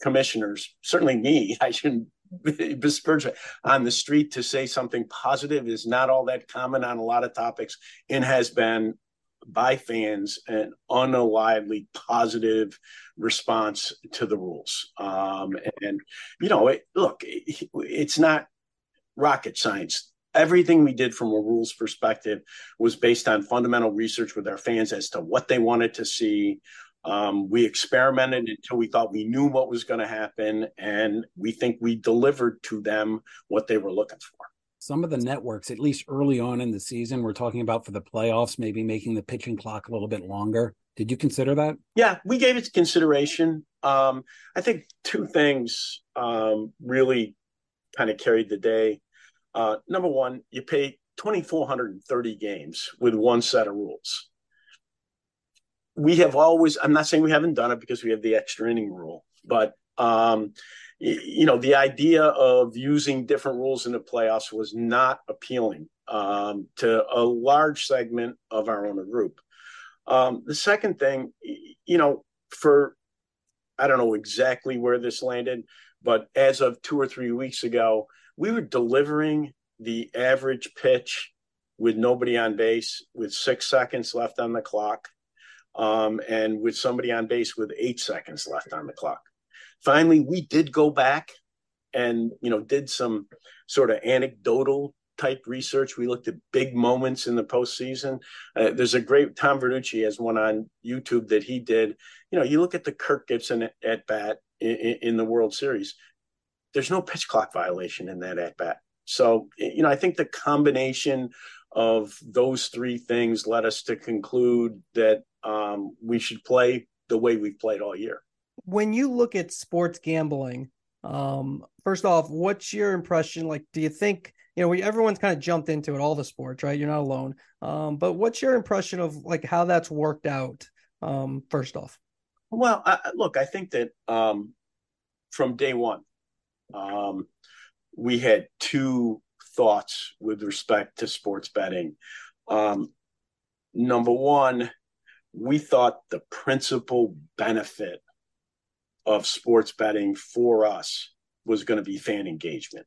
commissioners, certainly me, I shouldn't besmirch on the street to say something positive is not all that common on a lot of topics and has been by fans an unalively positive response to the rules. Um, and, you know, it, look, it, it's not rocket science. everything we did from a rules perspective was based on fundamental research with our fans as to what they wanted to see. Um, we experimented until we thought we knew what was going to happen, and we think we delivered to them what they were looking for. Some of the networks, at least early on in the season, we're talking about for the playoffs, maybe making the pitching clock a little bit longer. Did you consider that? Yeah, we gave it consideration. Um, I think two things um, really kind of carried the day. Uh, number one, you pay 2,430 games with one set of rules. We have always, I'm not saying we haven't done it because we have the extra inning rule, but, um, you know, the idea of using different rules in the playoffs was not appealing um, to a large segment of our owner group. Um, the second thing, you know, for I don't know exactly where this landed, but as of two or three weeks ago, we were delivering the average pitch with nobody on base, with six seconds left on the clock, um, and with somebody on base with eight seconds left on the clock. Finally, we did go back and you know did some sort of anecdotal type research. We looked at big moments in the postseason. Uh, there's a great Tom Verducci has one on YouTube that he did. You know, you look at the Kirk Gibson at, at bat in, in, the World Series. There's no pitch clock violation in that at bat. So you know, I think the combination of those three things led us to conclude that um, we should play the way we've played all year. When you look at sports gambling, um, first off, what's your impression? Like, do you think you know, we, everyone's kind of jumped into it, all the sports, right? You're not alone. Um, but what's your impression of like how that's worked out? Um, first off, well, I, look, I think that um, from day one, um, we had two thoughts with respect to sports betting. Um, number one, we thought the principal benefit of sports betting for us was going to be fan engagement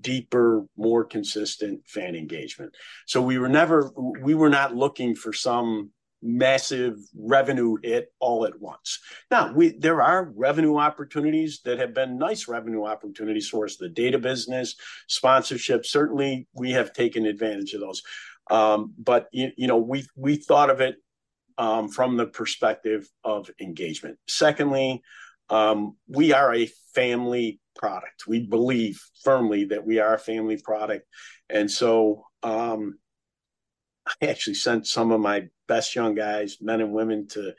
deeper, more consistent fan engagement. So we were never, we were not looking for some massive revenue hit all at once. Now, we there are revenue opportunities that have been nice revenue opportunities for us. The data business, sponsorship, certainly we have taken advantage of those. Um, but you, you know, we we thought of it um, from the perspective of engagement. Secondly, um, we are a family product. We believe firmly that we are a family product. And so um, I actually sent some of my best young guys, men and women, to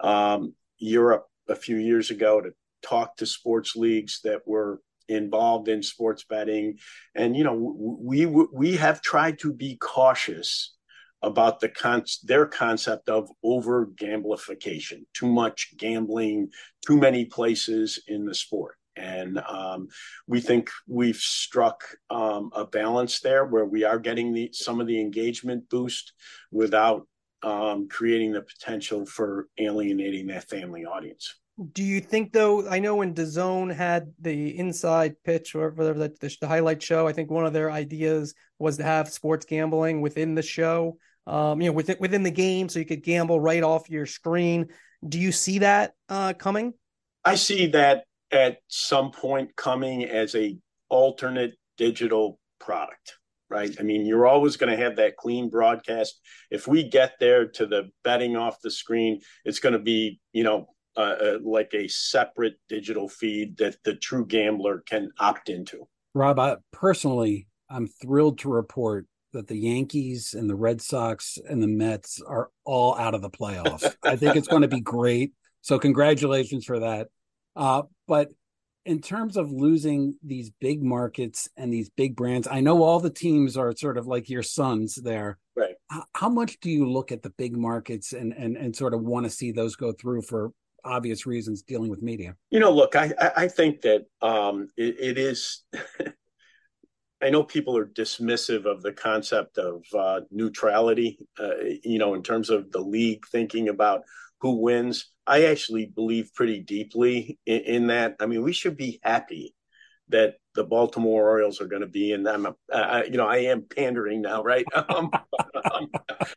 um, Europe a few years ago to talk to sports leagues that were involved in sports betting. And, you know, we, we have tried to be cautious about the con- their concept of over gamblification, too much gambling, too many places in the sport. And um, we think we've struck um, a balance there where we are getting the, some of the engagement boost without um, creating the potential for alienating that family audience. Do you think though? I know when DAZN had the inside pitch or whatever the, the, the highlight show, I think one of their ideas was to have sports gambling within the show um, you know, within within the game, so you could gamble right off your screen. Do you see that uh, coming? I see that at some point coming as a alternate digital product right i mean you're always going to have that clean broadcast if we get there to the betting off the screen it's going to be you know uh, uh, like a separate digital feed that the true gambler can opt into rob I, personally i'm thrilled to report that the Yankees and the Red Sox and the Mets are all out of the playoffs. I think it's going to be great. So congratulations for that. Uh, but in terms of losing these big markets and these big brands, I know all the teams are sort of like your sons there. Right. How, how much do you look at the big markets and and and sort of want to see those go through for obvious reasons dealing with media? You know, look, I I think that um, it, it is I know people are dismissive of the concept of uh, neutrality, uh, you know, in terms of the league thinking about who wins. I actually believe pretty deeply in, in, that. I mean, we should be happy that the Baltimore Orioles are going to be, and I'm, uh, you know, I am pandering now, right? Um, um,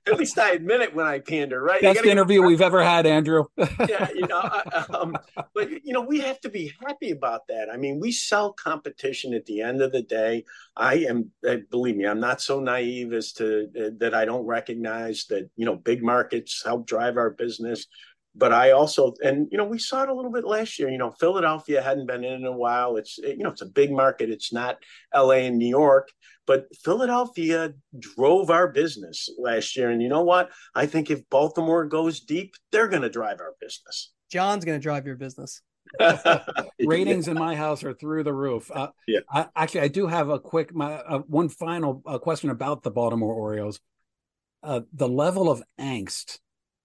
at least I admit it when I pander, right? Best interview get... we've ever had, Andrew. yeah, you know, um, but you know, we have to be happy about that. I mean, we sell competition at the end of the day. I am, uh, believe me, I'm not so naive as to uh, that I don't recognize that you know big markets help drive our business but I also, and you know, we saw it a little bit last year. You know, Philadelphia hadn't been in, in a while. It's you know, it's a big market. It's not L.A. and New York, but Philadelphia drove our business last year. And you know what? I think if Baltimore goes deep, they're going to drive our business. John's going to drive your business. Ratings in my house are through the roof. Uh, yeah. I, actually, I do have a quick, my uh, one final uh, question about the Baltimore Orioles. Uh, the level of angst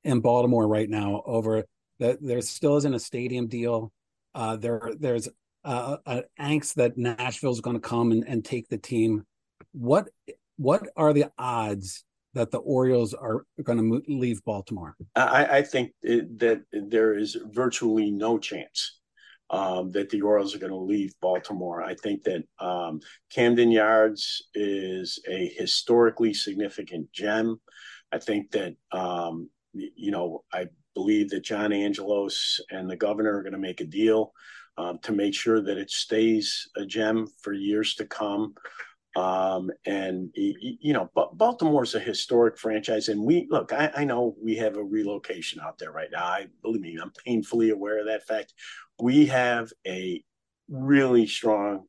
in Baltimore right now over that there still isn't a stadium deal. Uh, there there's uh, an angst that Nashville's going to come and, and take the team. What what are the odds that the Orioles are going to leave Baltimore? I, I think that there is virtually no chance um, that the Orioles are going to leave Baltimore. I think that um, Camden Yards is a historically significant gem. I think that um, you know, I believe that John Angelos and the governor are going to make a deal um, to make sure that it stays a gem for years to come. Um, and you know, Baltimore's a historic franchise, and we look. I, I, know we have a relocation out there right now. I believe me, I'm painfully aware of that fact. We have a really strong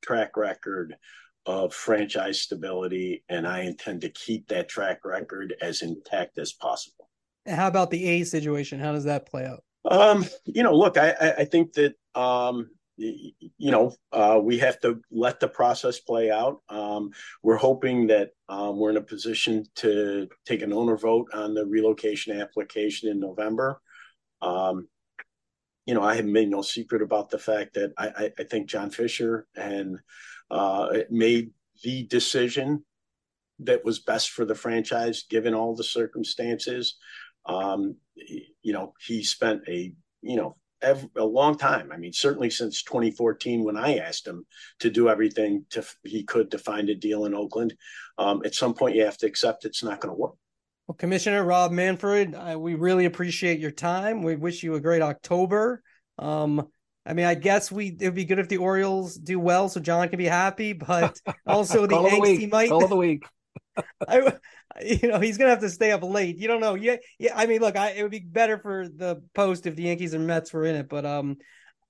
track record of franchise stability, and I intend to keep that track record as intact as possible. How about the A situation? How does that play out? Um, you know, look, I, I think that um, you know, uh, we have to let the process play out. Um, we're hoping that um, we're in a position to take an owner vote on the relocation application in November. Um, you know, I have made no secret about the fact that I, I, I think John Fisher and uh, made the decision that was best for the franchise given all the circumstances. Um, you know, he spent a you know a long time. I mean, certainly since 2014 when I asked him to do everything to he could to find a deal in Oakland. Um, at some point, you have to accept it's not going to work. Well, Commissioner Rob Manfred, I, we really appreciate your time. We wish you a great October. Um, I mean, I guess we it'd be good if the Orioles do well, so John can be happy. But also the angst he might all the week. I, you know, he's gonna have to stay up late. You don't know. Yeah, yeah. I mean, look, I, it would be better for the post if the Yankees and Mets were in it, but um,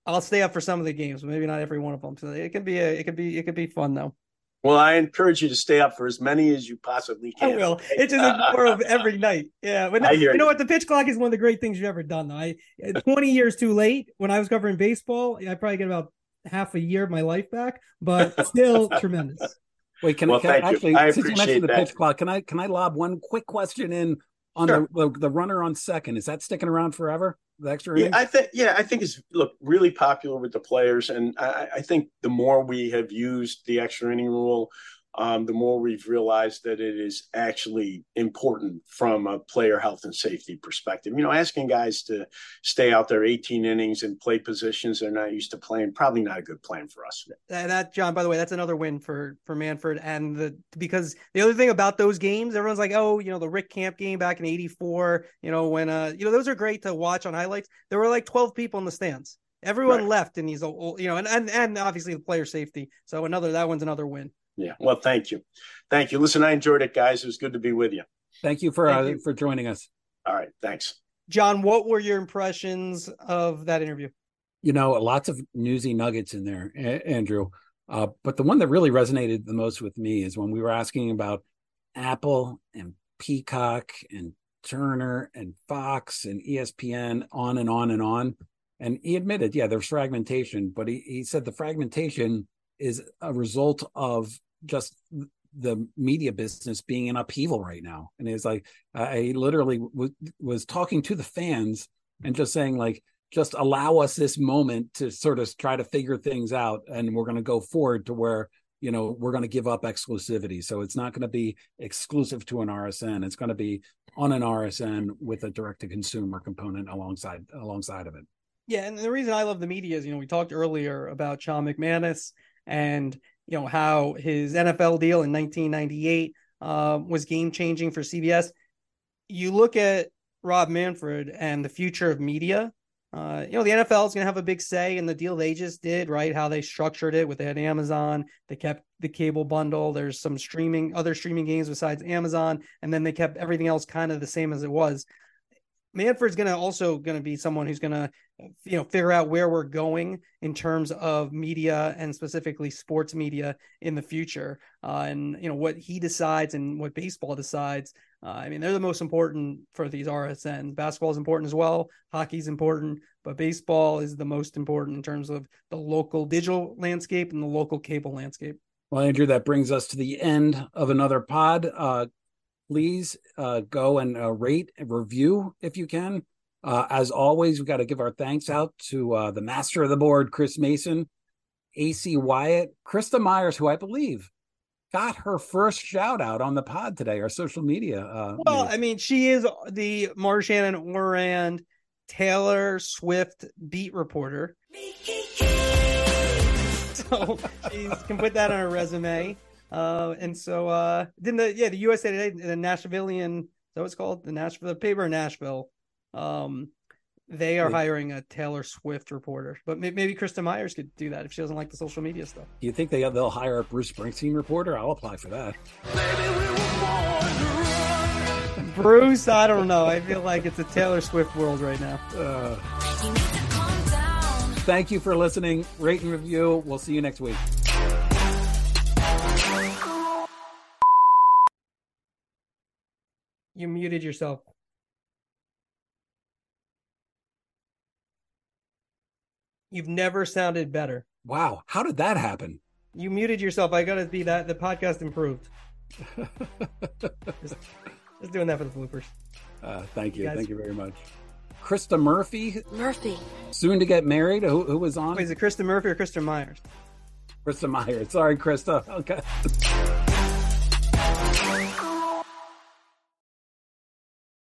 I'll stay up for some of the games, maybe not every one of them. So it could be a, it could be, it could be fun though. Well, I encourage you to stay up for as many as you possibly can. I will. It's just a more of every night. Yeah. But I hear you, you know what? The pitch clock is one of the great things you've ever done, though. I 20 years too late. When I was covering baseball, I probably get about half a year of my life back, but still tremendous. Wait, can, well, can I actually I since you mentioned the that. pitch clock, can I can I lob one quick question in on sure. the, the, the runner on second? Is that sticking around forever? The extra yeah, I think yeah, I think it's look really popular with the players, and I, I think the more we have used the extra inning rule, um, the more we've realized that it is actually important from a player health and safety perspective. You know, asking guys to stay out there 18 innings and play positions they're not used to playing, probably not a good plan for us. And that, John, by the way, that's another win for for Manfred And the because the other thing about those games, everyone's like, oh, you know, the Rick Camp game back in '84, you know, when uh, you know, those are great to watch on highlights. There were like 12 people in the stands. Everyone right. left, and he's old, you know, and and and obviously the player safety. So another that one's another win. Yeah. Well, thank you. Thank you. Listen, I enjoyed it, guys. It was good to be with you. Thank you for thank uh, you. for joining us. All right. Thanks. John, what were your impressions of that interview? You know, lots of newsy nuggets in there, Andrew. Uh, but the one that really resonated the most with me is when we were asking about Apple and Peacock and Turner and Fox and ESPN, on and on and on. And he admitted, yeah, there's fragmentation, but he, he said the fragmentation is a result of just the media business being in upheaval right now. And it's like I literally w- was talking to the fans and just saying like, just allow us this moment to sort of try to figure things out, and we're going to go forward to where you know we're going to give up exclusivity. So it's not going to be exclusive to an RSN. It's going to be on an RSN with a direct to consumer component alongside alongside of it. Yeah, and the reason I love the media is, you know, we talked earlier about Sean McManus and you know how his NFL deal in 1998 uh, was game changing for CBS. You look at Rob Manfred and the future of media. Uh, you know, the NFL is going to have a big say in the deal they just did, right? How they structured it with they had Amazon, they kept the cable bundle. There's some streaming, other streaming games besides Amazon, and then they kept everything else kind of the same as it was. Manfred's going to also going to be someone who's going to, you know, figure out where we're going in terms of media and specifically sports media in the future, uh, and you know what he decides and what baseball decides. Uh, I mean, they're the most important for these RSNs. Basketball is important as well. Hockey's important, but baseball is the most important in terms of the local digital landscape and the local cable landscape. Well, Andrew, that brings us to the end of another pod. Uh, please uh, go and uh, rate and review if you can. Uh, as always, we got to give our thanks out to uh, the master of the board, Chris Mason, AC Wyatt, Krista Myers, who I believe got her first shout out on the pod today, our social media. Uh, well, I mean, she is the Marchand and Ourand Taylor Swift beat reporter. so she can put that on her resume. Uh, and so uh, didn't the yeah the USA Today the Nashvilleian is that what it's called? The Nashville the paper in Nashville um they are hiring a Taylor Swift reporter but maybe Krista Myers could do that if she doesn't like the social media stuff. Do you think they they'll hire a Bruce Springsteen reporter? I'll apply for that. Bruce I don't know. I feel like it's a Taylor Swift world right now. Uh, thank you for listening. Rate and review. We'll see you next week You muted yourself. You've never sounded better. Wow. How did that happen? You muted yourself. I got to be that. The podcast improved. just, just, doing that for the bloopers. Uh, thank you. Thank you very much. Krista Murphy. Murphy. Soon to get married. Who, who was on? Wait, is it Krista Murphy or Krista Myers? Krista Myers. Sorry, Krista. Okay.